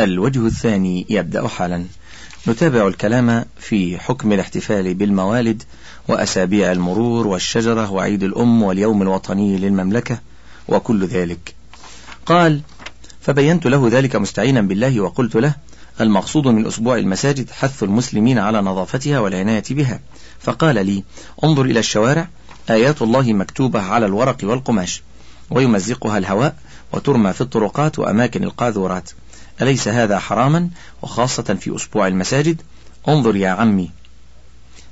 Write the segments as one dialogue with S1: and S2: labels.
S1: الوجه الثاني يبدأ حالا. نتابع الكلام في حكم الاحتفال بالموالد وأسابيع المرور والشجرة وعيد الأم واليوم الوطني للمملكة وكل ذلك. قال فبينت له ذلك مستعينا بالله وقلت له المقصود من أسبوع المساجد حث المسلمين على نظافتها والعناية بها. فقال لي انظر إلى الشوارع آيات الله مكتوبة على الورق والقماش ويمزقها الهواء وترمى في الطرقات وأماكن القاذورات. أليس هذا حراما؟ وخاصة في أسبوع المساجد؟ انظر يا عمي.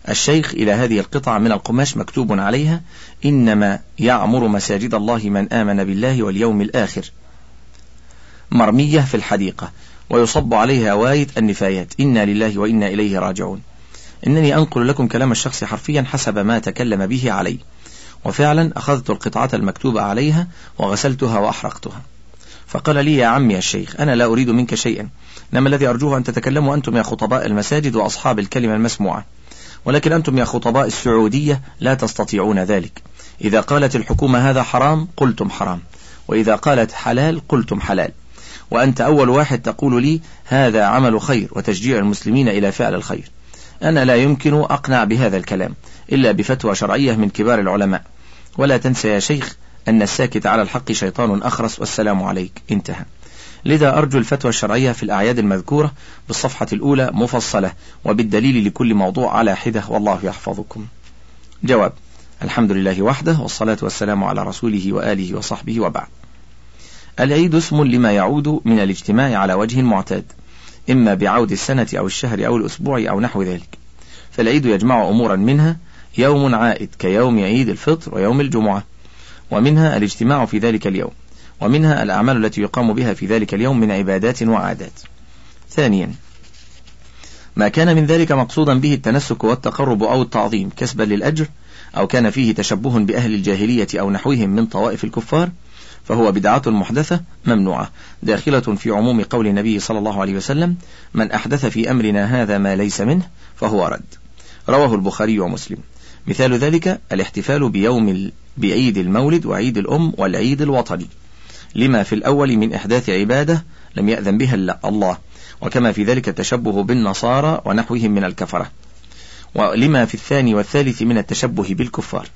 S1: الشيخ إلى هذه القطعة من القماش مكتوب عليها إنما يعمر مساجد الله من آمن بالله واليوم الآخر. مرمية في الحديقة ويصب عليها واية النفايات. إنا لله وإنا إليه راجعون. إنني أنقل لكم كلام الشخص حرفيا حسب ما تكلم به علي. وفعلا أخذت القطعة المكتوبة عليها وغسلتها وأحرقتها. فقال لي يا عمي الشيخ أنا لا أريد منك شيئا. إنما الذي أرجوه أن تتكلموا أنتم يا خطباء المساجد وأصحاب الكلمة المسموعة. ولكن أنتم يا خطباء السعودية لا تستطيعون ذلك. إذا قالت الحكومة هذا حرام قلتم حرام. وإذا قالت حلال قلتم حلال. وأنت أول واحد تقول لي هذا عمل خير وتشجيع المسلمين إلى فعل الخير. أنا لا يمكن أقنع بهذا الكلام إلا بفتوى شرعية من كبار العلماء. ولا تنسى يا شيخ أن الساكت على الحق شيطان أخرس والسلام عليك. انتهى. لذا أرجو الفتوى الشرعية في الأعياد المذكورة بالصفحة الأولى مفصلة وبالدليل لكل موضوع على حدة والله يحفظكم. جواب الحمد لله وحده والصلاة والسلام على رسوله وآله وصحبه وبعد. العيد اسم لما يعود من الاجتماع على وجه معتاد إما بعود السنة أو الشهر أو الأسبوع أو نحو ذلك. فالعيد يجمع أمورا منها يوم عائد كيوم عيد الفطر ويوم الجمعة. ومنها الاجتماع في ذلك اليوم ومنها الأعمال التي يقام بها في ذلك اليوم من عبادات وعادات. ثانيا ما كان من ذلك مقصودا به التنسك والتقرب أو التعظيم كسبا للأجر أو كان فيه تشبه بأهل الجاهلية أو نحوهم من طوائف الكفار فهو بدعة محدثة ممنوعة داخلة في عموم قول النبي صلى الله عليه وسلم من أحدث في أمرنا هذا ما ليس منه فهو رد رواه البخاري ومسلم. مثال ذلك الاحتفال بيوم بعيد المولد وعيد الأم والعيد الوطني. لما في الأول من إحداث عبادة لم يأذن بها الله وكما في ذلك التشبه بالنصارى ونحوهم من الكفرة. ولما في الثاني والثالث من التشبه بالكفار.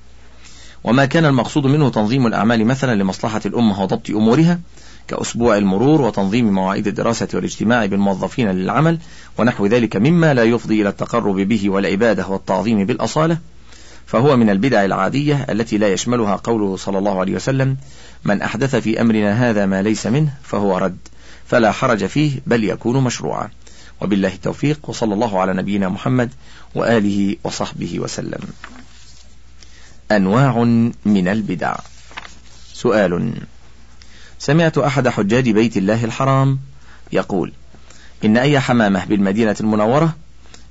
S1: وما كان المقصود منه تنظيم الأعمال مثلا لمصلحة الأمة وضبط أمورها كأسبوع المرور وتنظيم مواعيد الدراسة والاجتماع بالموظفين للعمل ونحو ذلك مما لا يفضي إلى التقرب به والعبادة والتعظيم بالأصالة فهو من البدع العادية التي لا يشملها قوله صلى الله عليه وسلم من أحدث في أمرنا هذا ما ليس منه فهو رد فلا حرج فيه بل يكون مشروعا. وبالله التوفيق وصلى الله على نبينا محمد وآله وصحبه وسلم. أنواع من البدع. سؤال سمعت أحد حجاج بيت الله الحرام يقول إن أي حمامة بالمدينة المنورة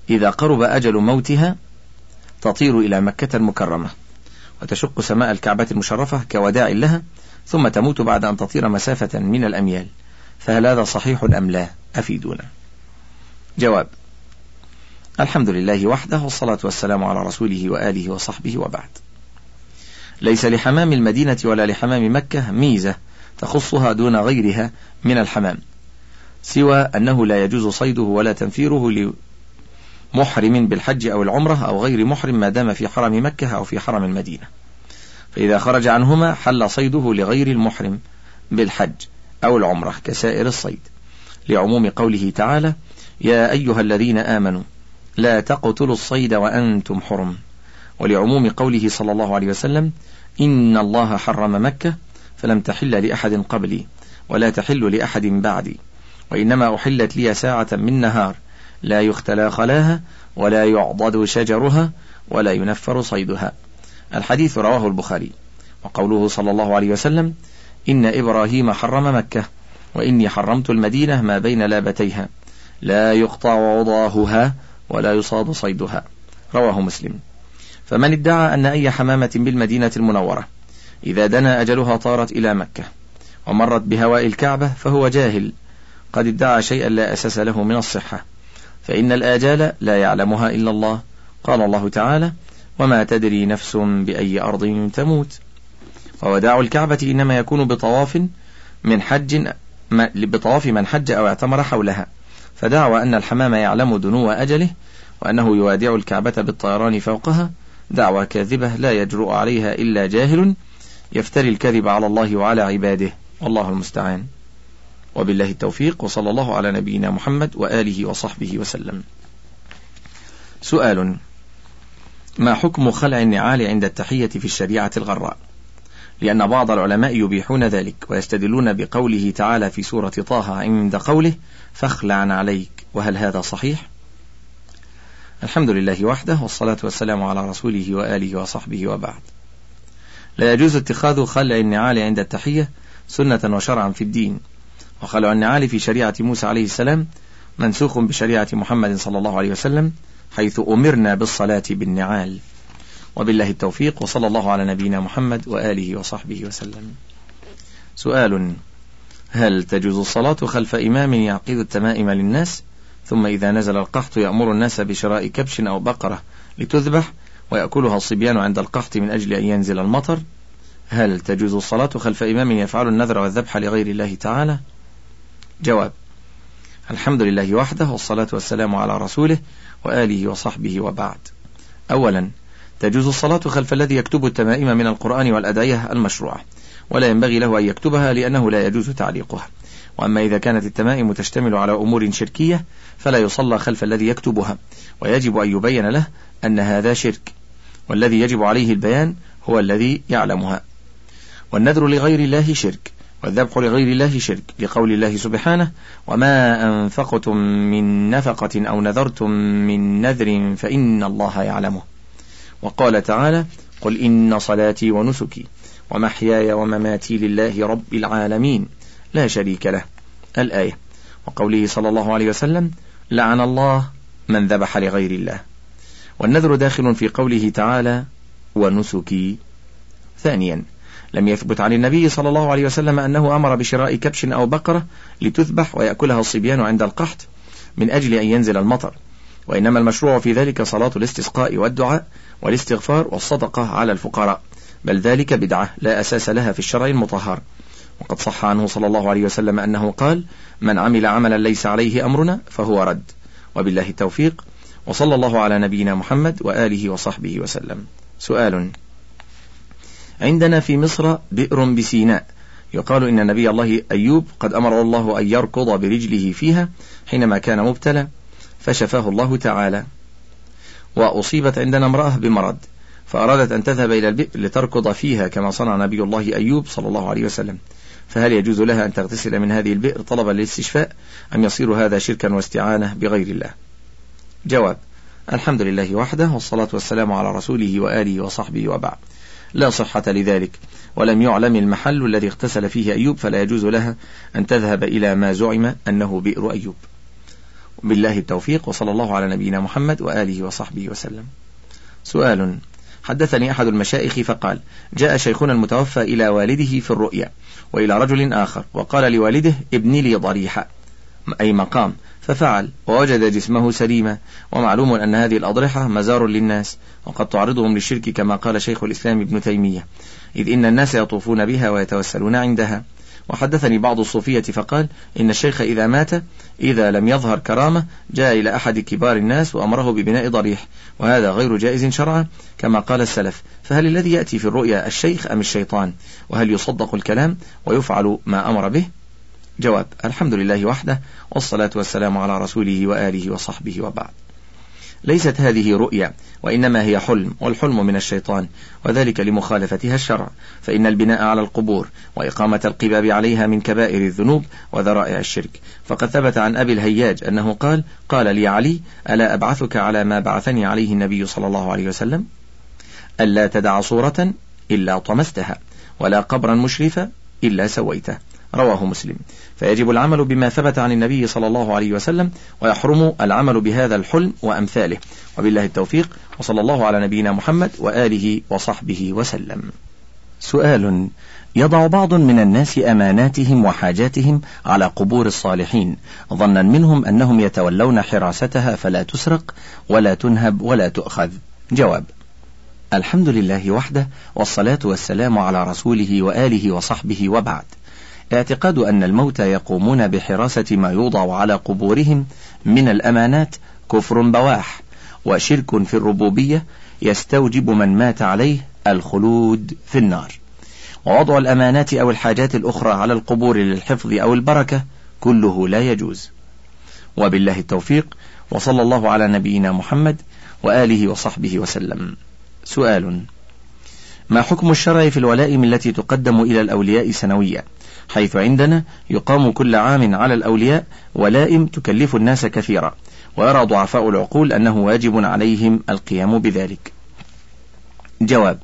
S1: إذا قرب أجل موتها تطير إلى مكة المكرمة وتشق سماء الكعبة المشرفة كوداع لها ثم تموت بعد أن تطير مسافة من الأميال. فهل هذا صحيح أم لا؟ أفيدونا. جواب الحمد لله وحده والصلاة والسلام على رسوله وآله وصحبه وبعد. ليس لحمام المدينة ولا لحمام مكة ميزة تخصها دون غيرها من الحمام سوى أنه لا يجوز صيده ولا تنفيره محرم بالحج أو العمرة أو غير محرم ما دام في حرم مكة أو في حرم المدينة. فإذا خرج عنهما حل صيده لغير المحرم بالحج أو العمرة كسائر الصيد. لعموم قوله تعالى يا أيها الذين آمنوا لا تقتلوا الصيد وأنتم حرم. ولعموم قوله صلى الله عليه وسلم إن الله حرم مكة فلم تحل لأحد قبلي ولا تحل لأحد بعدي وإنما أحلت لي ساعة من نهار لا يختلى خلاها ولا يعضد شجرها ولا ينفر صيدها. الحديث رواه البخاري. وقوله صلى الله عليه وسلم إن إبراهيم حرم مكة وإني حرمت المدينة ما بين لابتيها. لا يقطع عضاهها ولا يصاد صيدها. رواه مسلم. فمن ادعى أن أي حمامة بالمدينة المنورة إذا دنا أجلها طارت إلى مكة ومرت بهواء الكعبة فهو جاهل. قد ادعى شيئا لا أساس له من الصحة. فإن الآجال لا يعلمها إلا الله. قال الله تعالى وما تدري نفس بأي أرض تموت. ووداع الكعبة إنما يكون بطواف من حج بطواف من حج أو اعتمر حولها. فدعوى أن الحمام يعلم دنو أجله وأنه يوادع الكعبة بالطيران فوقها. دعوى كاذبة لا يجرؤ عليها إلا جاهل يفتري الكذب على الله وعلى عباده. والله المستعان. وبالله التوفيق وصلى الله على نبينا محمد وآله وصحبه وسلم. سؤال ما حكم خلع النعال عند التحية في الشريعة الغراء؟ لأن بعض العلماء يبيحون ذلك ويستدلون بقوله تعالى في سورة طه عند قوله فاخلع عليك وهل هذا صحيح؟ الحمد لله وحده والصلاة والسلام على رسوله وآله وصحبه وبعد. لا يجوز اتخاذ خلع النعال عند التحية سنة وشرعا في الدين. وخلع النعال في شريعة موسى عليه السلام منسوخ بشريعة محمد صلى الله عليه وسلم حيث أمرنا بالصلاة بالنعال. وبالله التوفيق وصلى الله على نبينا محمد وآله وصحبه وسلم. سؤال هل تجوز الصلاة خلف إمام يعقد التمائم للناس ثم إذا نزل القحط يأمر الناس بشراء كبش أو بقرة لتذبح ويأكلها الصبيان عند القحط من أجل أن ينزل المطر؟ هل تجوز الصلاة خلف إمام يفعل النذر والذبح لغير الله تعالى؟ جواب. الحمد لله وحده والصلاة والسلام على رسوله وآله وصحبه وبعد. أولا تجوز الصلاة خلف الذي يكتب التمائم من القرآن والأدعية المشروعة ولا ينبغي له أن يكتبها لأنه لا يجوز تعليقها. وأما إذا كانت التمائم تشتمل على أمور شركية فلا يصلى خلف الذي يكتبها ويجب أن يبين له أن هذا شرك والذي يجب عليه البيان هو الذي يعلمها. والنذر لغير الله شرك والذبح لغير الله شرك لقول الله سبحانه وما أنفقتم من نفقة أو نذرتم من نذر فإن الله يعلمه وقال تعالى قل إن صلاتي ونسكي ومحياي ومماتي لله رب العالمين لا شريك له. الآية وقوله صلى الله عليه وسلم لعن الله من ذبح لغير الله والنذر داخل في قوله تعالى ونسكي ثانيا لم يثبت عن النبي صلى الله عليه وسلم أنه أمر بشراء كبش أو بقرة لتذبح ويأكلها الصبيان عند القحط من أجل أن ينزل المطر. وإنما المشروع في ذلك صلاة الاستسقاء والدعاء والاستغفار والصدقة على الفقراء بل ذلك بدعة لا أساس لها في الشرع المطهر. وقد صح عنه صلى الله عليه وسلم أنه قال من عمل عملا ليس عليه أمرنا فهو رد وبالله التوفيق وصلى الله على نبينا محمد وآله وصحبه وسلم. سؤال عندنا في مصر بئر بسيناء. يقال إن نبي الله أيوب قد أمر الله أن يركض برجله فيها حينما كان مبتلى فشفاه الله تعالى. وأصيبت عندنا امرأة بمرض فأرادت أن تذهب إلى البئر لتركض فيها كما صنع نبي الله أيوب صلى الله عليه وسلم. فهل يجوز لها أن تغتسل من هذه البئر طلبا للاستشفاء أم يصير هذا شركا واستعانة بغير الله؟ جواب الحمد لله وحده والصلاة والسلام على رسوله وآله وصحبه وبعد. لا صحة لذلك. ولم يعلم المحل الذي اغتسل فيه أيوب فلا يجوز لها أن تذهب إلى ما زعم أنه بئر أيوب. بالله التوفيق وصلى الله على نبينا محمد وآله وصحبه وسلم. سؤال حدثني أحد المشايخ فقال جاء شيخنا المتوفى إلى والده في الرؤيا وإلى رجل آخر وقال لوالده ابني لي ضريحة أي مقام. ففعل ووجد جسمه سليما ومعلوم أن هذه الأضرحة مزار للناس وقد تعرضهم للشرك كما قال شيخ الإسلام ابن تيمية إذ إن الناس يطوفون بها ويتوسلون عندها. وحدثني بعض الصوفية فقال إن الشيخ إذا مات إذا لم يظهر كرامة جاء إلى أحد كبار الناس وأمره ببناء ضريح وهذا غير جائز شرعا كما قال السلف. فهل الذي يأتي في الرؤيا الشيخ أم الشيطان؟ وهل يصدق الكلام ويفعل ما أمر به؟ جواب الحمد لله وحده والصلاة والسلام على رسوله وآله وصحبه وبعد. ليست هذه رؤيا وإنما هي حلم والحلم من الشيطان وذلك لمخالفتها الشرع فإن البناء على القبور وإقامة القباب عليها من كبائر الذنوب وذرائع الشرك. فقد ثبت عن أبي الهياج أنه قال قال لي علي ألا أبعثك على ما بعثني عليه النبي صلى الله عليه وسلم؟ ألا تدع صورة إلا طمستها ولا قبرا مشرفا إلا سويته. رواه مسلم. فيجب العمل بما ثبت عن النبي صلى الله عليه وسلم ويحرم العمل بهذا الحلم وأمثاله. وبالله التوفيق وصلى الله على نبينا محمد وآله وصحبه وسلم. سؤال يضع بعض من الناس أماناتهم وحاجاتهم على قبور الصالحين. ظنا منهم أنهم يتولون حراستها فلا تسرق ولا تنهب ولا تؤخذ. جواب الحمد لله وحده والصلاة والسلام على رسوله وآله وصحبه وبعد. اعتقاد أن الموتى يقومون بحراسة ما يوضع على قبورهم من الأمانات كفر بواح وشرك في الربوبية يستوجب من مات عليه الخلود في النار. ووضع الأمانات أو الحاجات الأخرى على القبور للحفظ أو البركة كله لا يجوز. وبالله التوفيق وصلى الله على نبينا محمد وآله وصحبه وسلم. سؤال ما حكم الشرع في الولائم التي تقدم إلى الأولياء سنويا؟ حيث عندنا يقام كل عام على الأولياء ولائم تكلف الناس كثيرا. ويرى ضعفاء العقول أنه واجب عليهم القيام بذلك. جواب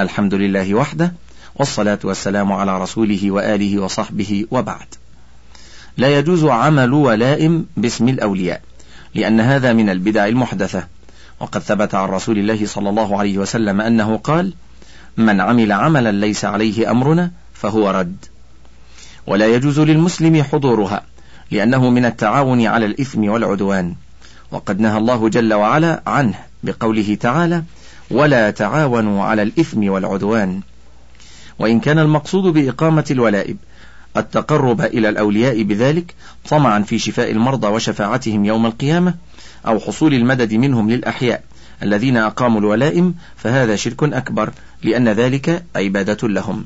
S1: الحمد لله وحده والصلاة والسلام على رسوله وآله وصحبه وبعد. لا يجوز عمل ولائم باسم الأولياء لأن هذا من البدع المحدثة. وقد ثبت عن رسول الله صلى الله عليه وسلم أنه قال من عمل عملا ليس عليه أمرنا فهو رد. ولا يجوز للمسلم حضورها لأنه من التعاون على الإثم والعدوان. وقد نهى الله جل وعلا عنه بقوله تعالى ولا تعاونوا على الإثم والعدوان وإن كان المقصود بإقامة الولائب التقرب إلى الأولياء بذلك طمعا في شفاء المرضى وشفاعتهم يوم القيامة أو حصول المدد منهم للأحياء الذين أقاموا الولائم فهذا شرك أكبر لأن ذلك عبادة لهم.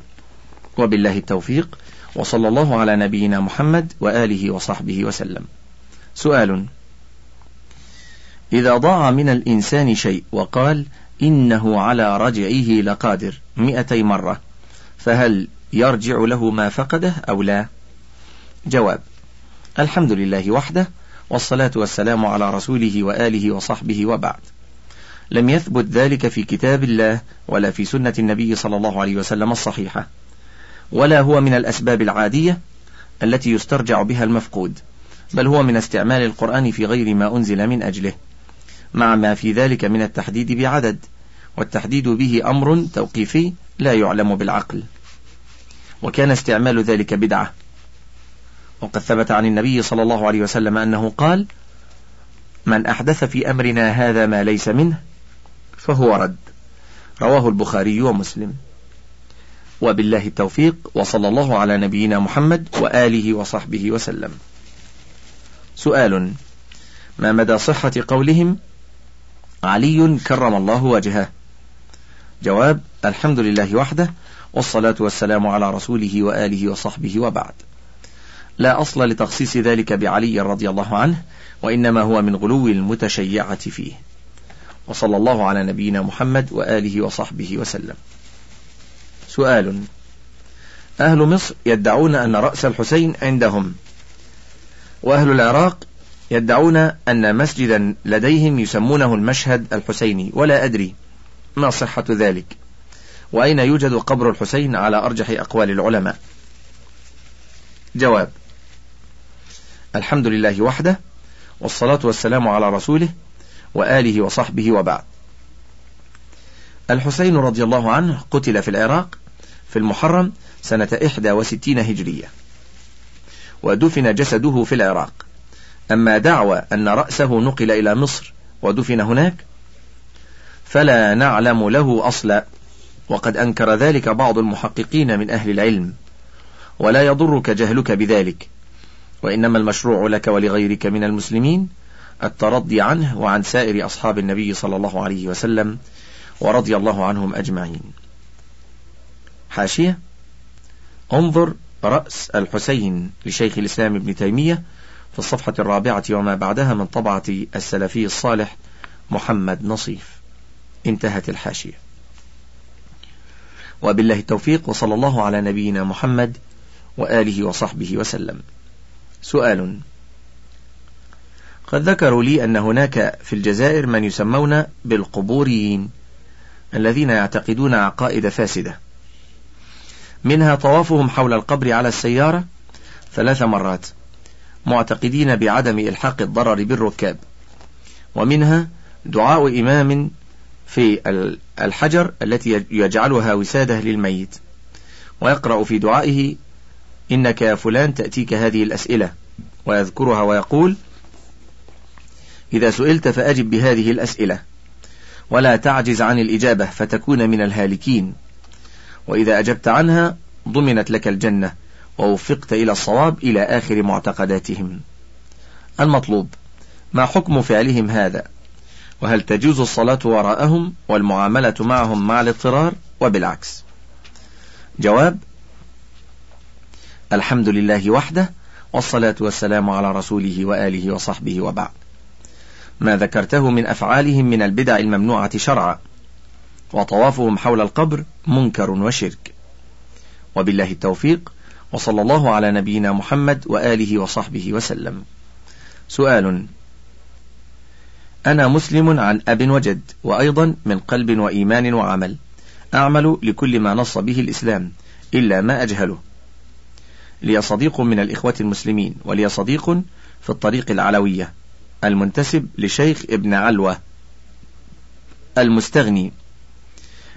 S1: وبالله التوفيق وصلى الله على نبينا محمد وآله وصحبه وسلم. سؤال إذا ضاع من الإنسان شيء وقال إنه على رجعه لقادر مئتي مرة فهل يرجع له ما فقده أو لا؟ جواب الحمد لله وحده والصلاة والسلام على رسوله وآله وصحبه وبعد. لم يثبت ذلك في كتاب الله ولا في سنة النبي صلى الله عليه وسلم الصحيحة. ولا هو من الأسباب العادية التي يسترجع بها المفقود بل هو من استعمال القرآن في غير ما أنزل من أجله مع ما في ذلك من التحديد بعدد والتحديد به أمر توقيفي لا يعلم بالعقل. وكان استعمال ذلك بدعة. وقد ثبت عن النبي صلى الله عليه وسلم أنه قال من أحدث في أمرنا هذا ما ليس منه فهو رد رواه البخاري ومسلم. وبالله التوفيق وصلى الله على نبينا محمد وآله وصحبه وسلم. سؤال ما مدى صحة قولهم؟ علي كرم الله وجهه. جواب الحمد لله وحده والصلاة والسلام على رسوله وآله وصحبه وبعد. لا أصل لتخصيص ذلك بعلي رضي الله عنه وإنما هو من غلو المتشيعة فيه. وصلى الله على نبينا محمد وآله وصحبه وسلم. سؤال. أهل مصر يدعون أن رأس الحسين عندهم وأهل العراق يدعون أن مسجدا لديهم يسمونه المشهد الحسيني ولا أدري ما صحة ذلك. وأين يوجد قبر الحسين على أرجح أقوال العلماء؟ جواب الحمد لله وحده والصلاة والسلام على رسوله وآله وصحبه وبعد. الحسين رضي الله عنه قتل في العراق في المحرم سنة إحدى وستين هجرية. ودفن جسده في العراق. أما دعوى أن رأسه نقل إلى مصر ودفن هناك فلا نعلم له أصلا وقد أنكر ذلك بعض المحققين من أهل العلم ولا يضرك جهلك بذلك. وإنما المشروع لك ولغيرك من المسلمين الترضي عنه وعن سائر أصحاب النبي صلى الله عليه وسلم ورضي الله عنهم أجمعين. حاشية. انظر رأس الحسين لشيخ الإسلام ابن تيمية في الصفحة الرابعة وما بعدها من طبعة السلفي الصالح محمد نصيف. انتهت الحاشية. وبالله التوفيق وصلى الله على نبينا محمد وآله وصحبه وسلم. سؤال قد ذكروا لي أن هناك في الجزائر من يسمون بالقبوريين الذين يعتقدون عقائد فاسدة. منها طوافهم حول القبر على السيارة ثلاث مرات معتقدين بعدم إلحاق الضرر بالركاب. ومنها دعاء إمام في الحجر التي يجعلها وسادة للميت. ويقرأ في دعائه إنك يا فلان تأتيك هذه الأسئلة ويذكرها ويقول إذا سئلت فأجب بهذه الأسئلة ولا تعجز عن الإجابة فتكون من الهالكين. وإذا أجبت عنها ضمنت لك الجنة ووفقت إلى الصواب إلى آخر معتقداتهم. المطلوب ما حكم فعلهم هذا؟ وهل تجوز الصلاة وراءهم والمعاملة معهم مع الاضطرار؟ وبالعكس. جواب الحمد لله وحده والصلاة والسلام على رسوله وآله وصحبه وبعد. ما ذكرته من أفعالهم من البدع الممنوعة شرعا. وطوافهم حول القبر منكر وشرك. وبالله التوفيق وصلى الله على نبينا محمد وآله وصحبه وسلم. سؤال أنا مسلم عن أب وجد وأيضا من قلب وإيمان وعمل. أعمل لكل ما نص به الإسلام إلا ما أجهله. لي صديق من الإخوة المسلمين ولي صديق في الطريق العلوية المنتسب لشيخ ابن علوة المستغني.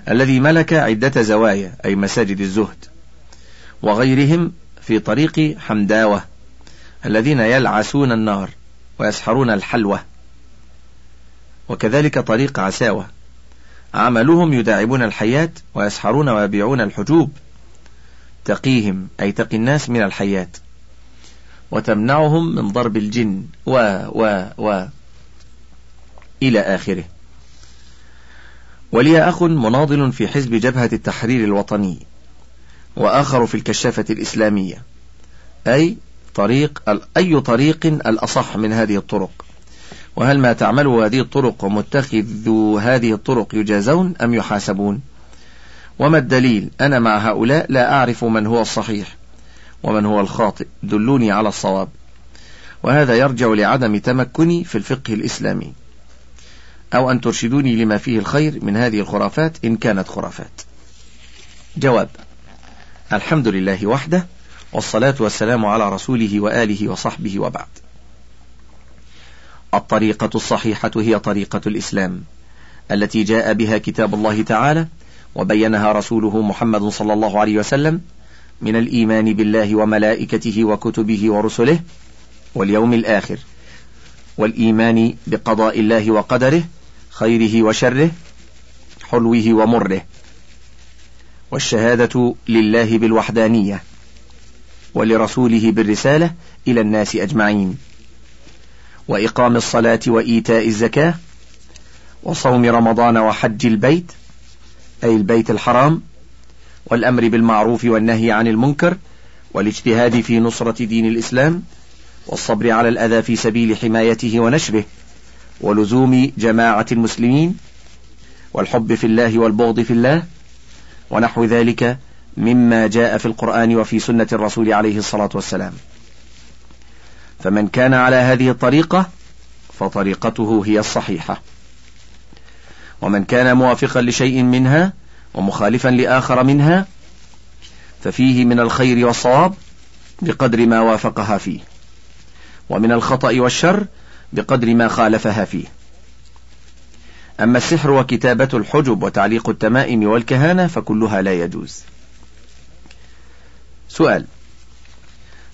S1: الذي ملك عدة زوايا أي مساجد الزهد وغيرهم في طريق حمداوة الذين يلعسون النار ويسحرون الحلوة. وكذلك طريق عساوة. عملهم يداعبون الحياة ويسحرون ويبيعون الحجوب. تقيهم أي تقي الناس من الحياة. وتمنعهم من ضرب الجن و و و إلى آخره. ولي أخ مناضل في حزب جبهة التحرير الوطني وآخر في الكشافة الإسلامية. أي طريق أي طريق الأصح من هذه الطرق؟ وهل ما تعمله هذه الطرق ومتخذو هذه الطرق يجازون أم يحاسبون؟ وما الدليل؟ أنا مع هؤلاء لا أعرف من هو الصحيح ومن هو الخاطئ. دلوني على الصواب. وهذا يرجع لعدم تمكني في الفقه الإسلامي. أو أن ترشدوني لما فيه الخير من هذه الخرافات إن كانت خرافات. جواب الحمد لله وحده والصلاة والسلام على رسوله وآله وصحبه وبعد. الطريقة الصحيحة هي طريقة الإسلام التي جاء بها كتاب الله تعالى وبينها رسوله محمد صلى الله عليه وسلم من الإيمان بالله وملائكته وكتبه ورسله واليوم الآخر. والإيمان بقضاء الله وقدره خيره وشره حلوة ومره. والشهادة لله بالوحدانية ولرسوله بالرسالة إلى الناس أجمعين. وإقام الصلاة وإيتاء الزكاة وصوم رمضان وحج البيت أي البيت الحرام والأمر بالمعروف والنهي عن المنكر والاجتهاد في نصرة دين الإسلام والصبر على الأذى في سبيل حمايته ونشره ولزوم جماعة المسلمين والحب في الله والبغض في الله ونحو ذلك مما جاء في القرآن وفي سنة الرسول عليه الصلاة والسلام. فمن كان على هذه الطريقة فطريقته هي الصحيحة. ومن كان موافقا لشيء منها ومخالفا لآخر منها ففيه من الخير والصواب بقدر ما وافقها فيه. ومن الخطأ والشر بقدر ما خالفها فيه. أما السحر وكتابة الحجب وتعليق التمائم والكهانة فكلها لا يجوز. سؤال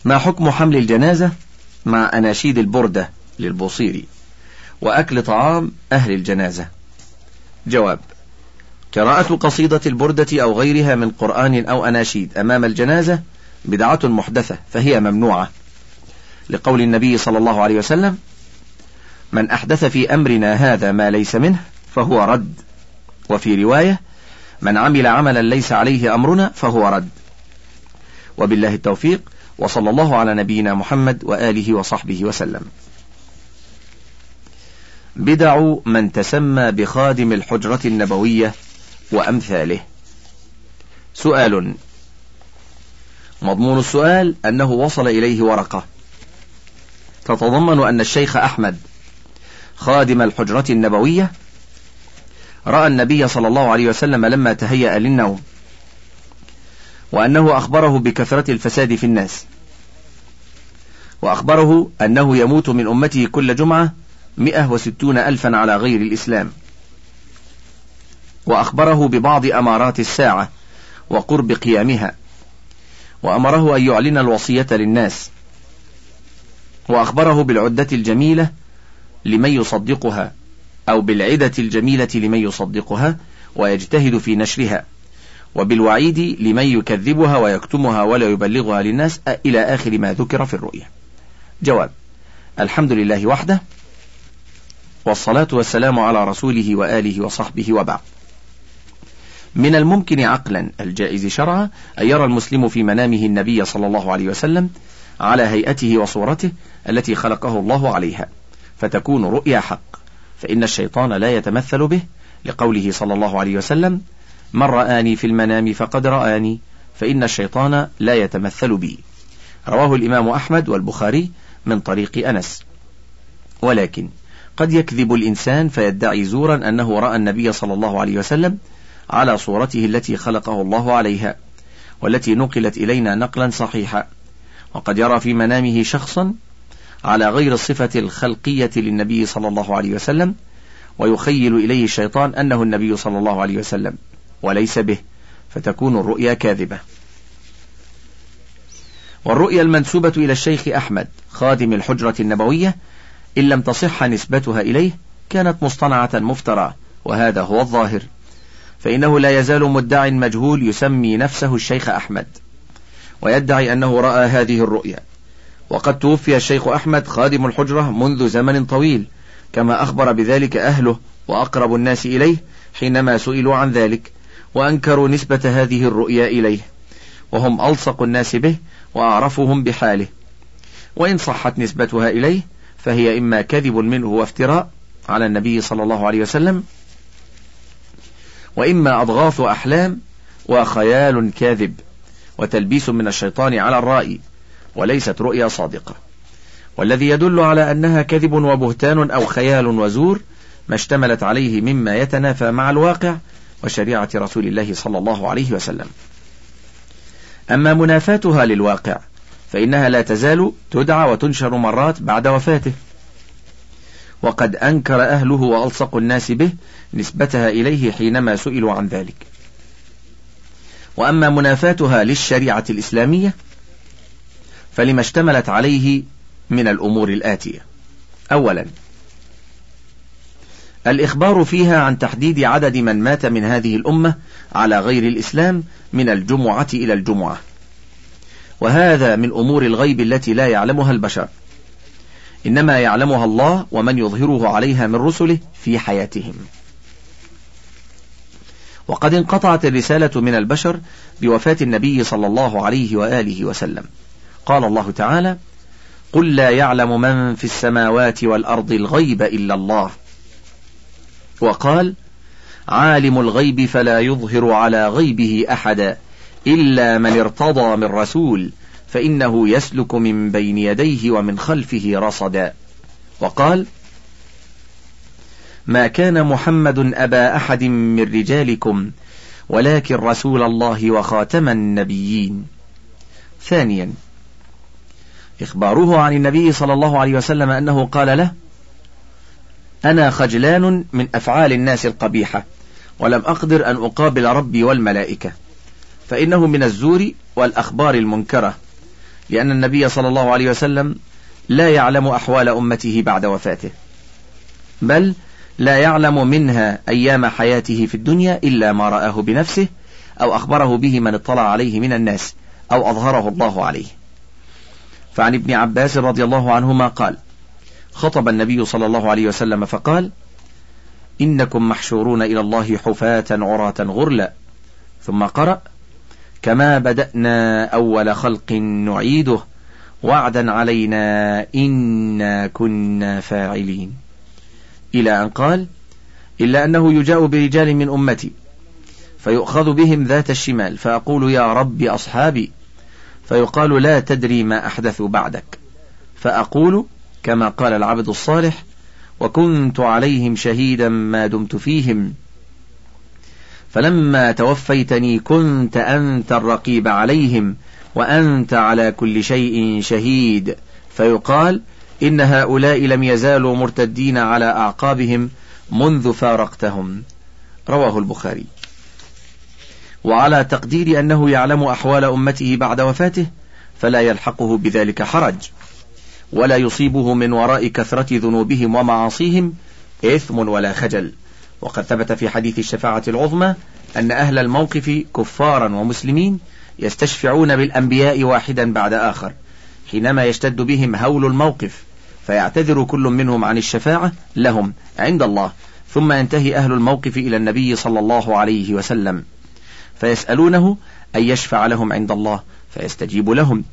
S1: ما حكم حمل الجنازة مع أناشيد البردة للبوصيري وأكل طعام أهل الجنازة؟ جواب قراءة قصيدة البردة أو غيرها من قرآن أو أناشيد أمام الجنازة بدعة محدثة فهي ممنوعة. لقول النبي صلى الله عليه وسلم من أحدث في أمرنا هذا ما ليس منه فهو رد. وفي رواية من عمل عملا ليس عليه أمرنا فهو رد. وبالله التوفيق وصلى الله على نبينا محمد وآله وصحبه وسلم. بدع من تسمى بخادم الحجرة النبوية وأمثاله. سؤال. مضمون السؤال أنه وصل إليه ورقة. تتضمن أن الشيخ أحمد خادم الحجرة النبوية رأى النبي صلى الله عليه وسلم لما تهيأ للنوم وأنه أخبره بكثرة الفساد في الناس وأخبره أنه يموت من أمته كل جمعة مئة وستون ألفا على غير الإسلام وأخبره ببعض أمارات الساعة وقرب قيامها وأمره أن يعلن الوصية للناس. وأخبره بالعدة الجميلة لمن يصدقها أو بالعدة الجميلة لمن يصدقها ويجتهد في نشرها وبالوعيد لمن يكذبها ويكتمها ولا يبلغها للناس إلى آخر ما ذكر في الرؤيا. جواب الحمد لله وحده والصلاة والسلام على رسوله وآله وصحبه وبعد. من الممكن عقلا الجائز شرعا أن يرى المسلم في منامه النبي صلى الله عليه وسلم على هيئته وصورته التي خلقه الله عليها فتكون رؤيا حق. فإن الشيطان لا يتمثل به لقوله صلى الله عليه وسلم من رآني في المنام فقد رآني فإن الشيطان لا يتمثل بي. رواه الإمام أحمد والبخاري من طريق أنس. ولكن قد يكذب الإنسان فيدعي زورا أنه رأى النبي صلى الله عليه وسلم على صورته التي خلقه الله عليها والتي نقلت إلينا نقلا صحيحا. وقد يرى في منامه شخصا على غير الصفة الخلقية للنبي صلى الله عليه وسلم ويخيل إليه الشيطان أنه النبي صلى الله عليه وسلم وليس به فتكون الرؤيا كاذبة. والرؤيا المنسوبة إلى الشيخ أحمد خادم الحجرة النبوية إن لم تصح نسبتها إليه كانت مصطنعة مفترى وهذا هو الظاهر. فإنه لا يزال مدع مجهول يسمي نفسه الشيخ أحمد. ويدعي أنه رأى هذه الرؤيا. وقد توفي الشيخ أحمد خادم الحجرة منذ زمن طويل كما أخبر بذلك أهله وأقرب الناس إليه حينما سئلوا عن ذلك وأنكروا نسبة هذه الرؤيا إليه. وهم ألصق الناس به وأعرفهم بحاله. وإن صحت نسبتها إليه فهي إما كذب منه وافتراء على النبي صلى الله عليه وسلم وإما أضغاث أحلام وخيال كاذب. وتلبيس من الشيطان على الرأي وليست رؤيا صادقة. والذي يدل على أنها كذب وبهتان أو خيال وزور ما اشتملت عليه مما يتنافى مع الواقع وشريعة رسول الله صلى الله عليه وسلم. أما منافاتها للواقع فإنها لا تزال تدعى وتنشر مرات بعد وفاته. وقد أنكر أهله وألصق الناس به نسبتها إليه حينما سئلوا عن ذلك. وأما منافاتها للشريعة الإسلامية فلما اشتملت عليه من الأمور الآتية. أولا الإخبار فيها عن تحديد عدد من مات من هذه الأمة على غير الإسلام من الجمعة إلى الجمعة. وهذا من أمور الغيب التي لا يعلمها البشر. إنما يعلمها الله ومن يظهره عليها من رسله في حياتهم. وقد انقطعت الرسالة من البشر بوفاة النبي صلى الله عليه وآله وسلم. قال الله تعالى قل لا يعلم من في السماوات والأرض الغيب إلا الله. وقال عالم الغيب فلا يظهر على غيبه أحدا إلا من ارتضى من رسول فإنه يسلك من بين يديه ومن خلفه رصدا. وقال ما كان محمد أبا أحد من رجالكم ولكن رسول الله وخاتم النبيين. ثانيا إخباره عن النبي صلى الله عليه وسلم أنه قال له أنا خجلان من أفعال الناس القبيحة ولم أقدر أن أقابل ربي والملائكة فإنه من الزور والأخبار المنكرة لأن النبي صلى الله عليه وسلم لا يعلم أحوال أمته بعد وفاته. بل لا يعلم منها أيام حياته في الدنيا إلا ما رآه بنفسه أو أخبره به من اطلع عليه من الناس أو أظهره الله عليه. فعن ابن عباس رضي الله عنهما قال خطب النبي صلى الله عليه وسلم فقال إنكم محشورون إلى الله حفاة عراة غرلا. ثم قرأ كما بدأنا أول خلق نعيده وعدا علينا إنا كنا فاعلين. إلى أن قال إلا أنه يجاء برجال من أمتي فيؤخذ بهم ذات الشمال فأقول يا رب أصحابي فيقال لا تدري ما أحدثوا بعدك. فأقول كما قال العبد الصالح وكنت عليهم شهيدا ما دمت فيهم. فلما توفيتني كنت أنت الرقيب عليهم وأنت على كل شيء شهيد. فيقال إن هؤلاء لم يزالوا مرتدين على أعقابهم منذ فارقتهم. رواه البخاري. وعلى تقدير أنه يعلم أحوال أمته بعد وفاته فلا يلحقه بذلك حرج ولا يصيبه من وراء كثرة ذنوبهم ومعاصيهم إثم ولا خجل. وقد ثبت في حديث الشفاعة العظمى أن أهل الموقف كفارا ومسلمين يستشفعون بالأنبياء واحدا بعد آخر حينما يشتد بهم هول الموقف فيعتذر كل منهم عن الشفاعة لهم عند الله. ثم ينتهي أهل الموقف إلى النبي صلى الله عليه وسلم. فيسألونه أن يشفع لهم عند الله فيستجيب لهم.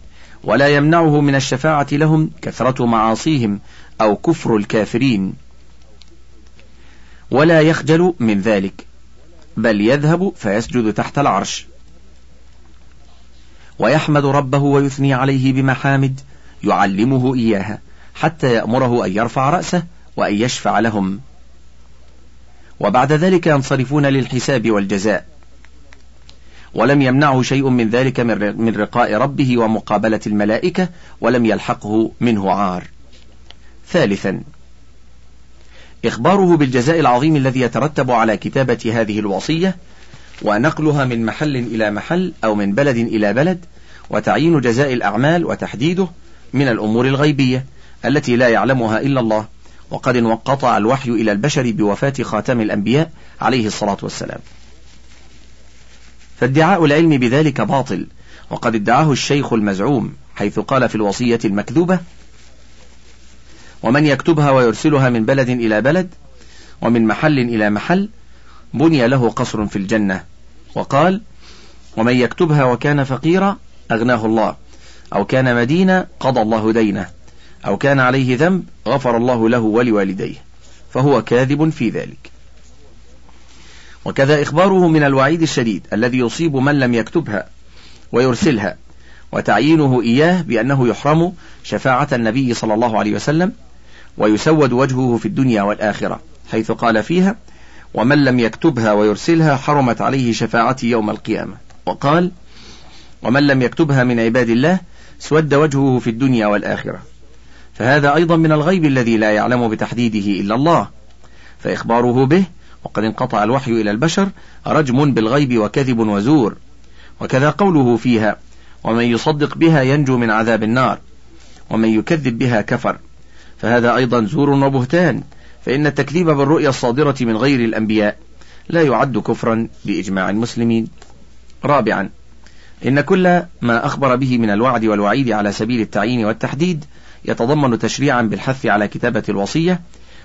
S1: ولا يمنعه من الشفاعة لهم كثرة معاصيهم أو كفر الكافرين. ولا يخجل من ذلك بل يذهب فيسجد تحت العرش. ويحمد ربه ويثني عليه بمحامد يعلمه إياها. حتى يأمره أن يرفع رأسه وأن يشفع لهم. وبعد ذلك ينصرفون للحساب والجزاء. ولم يمنعه شيء من ذلك من رقاء ربه ومقابلة الملائكة ولم يلحقه منه عار. ثالثا إخباره بالجزاء العظيم الذي يترتب على كتابة هذه الوصية ونقلها من محل إلى محل أو من بلد إلى بلد وتعيين جزاء الأعمال وتحديده من الأمور الغيبية. التي لا يعلمها إلا الله وقد انقطع الوحي إلى البشر بوفاة خاتم الأنبياء عليه الصلاة والسلام. فادعاء العلم بذلك باطل وقد ادعاه الشيخ المزعوم حيث قال في الوصية المكذوبة ومن يكتبها ويرسلها من بلد إلى بلد ومن محل إلى محل بني له قصر في الجنة. وقال ومن يكتبها وكان فقيرا أغناه الله أو كان مدينة قضى الله دينه. أو كان عليه ذنب غفر الله له ولوالديه فهو كاذب في ذلك. وكذا إخباره من الوعيد الشديد الذي يصيب من لم يكتبها ويرسلها وتعيينه إياه بأنه يحرم شفاعة النبي صلى الله عليه وسلم ويسود وجهه في الدنيا والآخرة حيث قال فيها ومن لم يكتبها ويرسلها حرمت عليه شفاعتي يوم القيامة وقال ومن لم يكتبها من عباد الله سود وجهه في الدنيا والآخرة فهذا أيضا من الغيب الذي لا يعلم بتحديده إلا الله. فإخباره به وقد انقطع الوحي إلى البشر رجم بالغيب وكذب وزور. وكذا قوله فيها ومن يصدق بها ينجو من عذاب النار ومن يكذب بها كفر. فهذا أيضا زور وبهتان فإن التكذيب بالرؤيا الصادرة من غير الأنبياء لا يعد كفرا بإجماع المسلمين. رابعا إن كل ما أخبر به من الوعد والوعيد على سبيل التعيين والتحديد يتضمن تشريعا بالحث على كتابة الوصية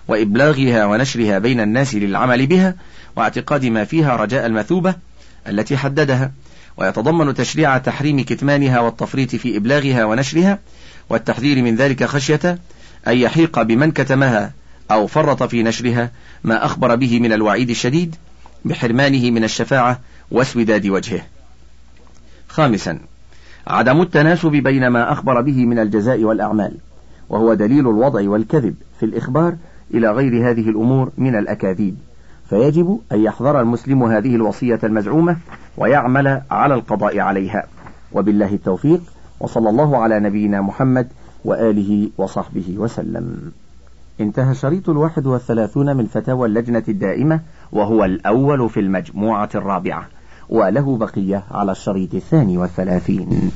S1: وإبلاغها ونشرها بين الناس للعمل بها واعتقاد ما فيها رجاء المثوبة التي حددها ويتضمن تشريع تحريم كتمانها والتفريط في إبلاغها ونشرها والتحذير من ذلك خشية أن يحيق بمن كتمها أو فرط في نشرها ما أخبر به من الوعيد الشديد بحرمانه من الشفاعة واسوداد وجهه. خامسا عدم التناسب بين ما أخبر به من الجزاء والأعمال، وهو دليل الوضع والكذب في الإخبار إلى غير هذه الأمور من الأكاذيب، فيجب أن يحذر المسلم هذه الوصية المزعومة ويعمل على القضاء عليها. وبالله التوفيق وصلى الله على نبينا محمد وآله وصحبه وسلم. انتهى الشريط الواحد والثلاثون من فتاوى اللجنة الدائمة وهو الأول في المجموعة الرابعة وله بقية على الشريط الثاني والثلاثين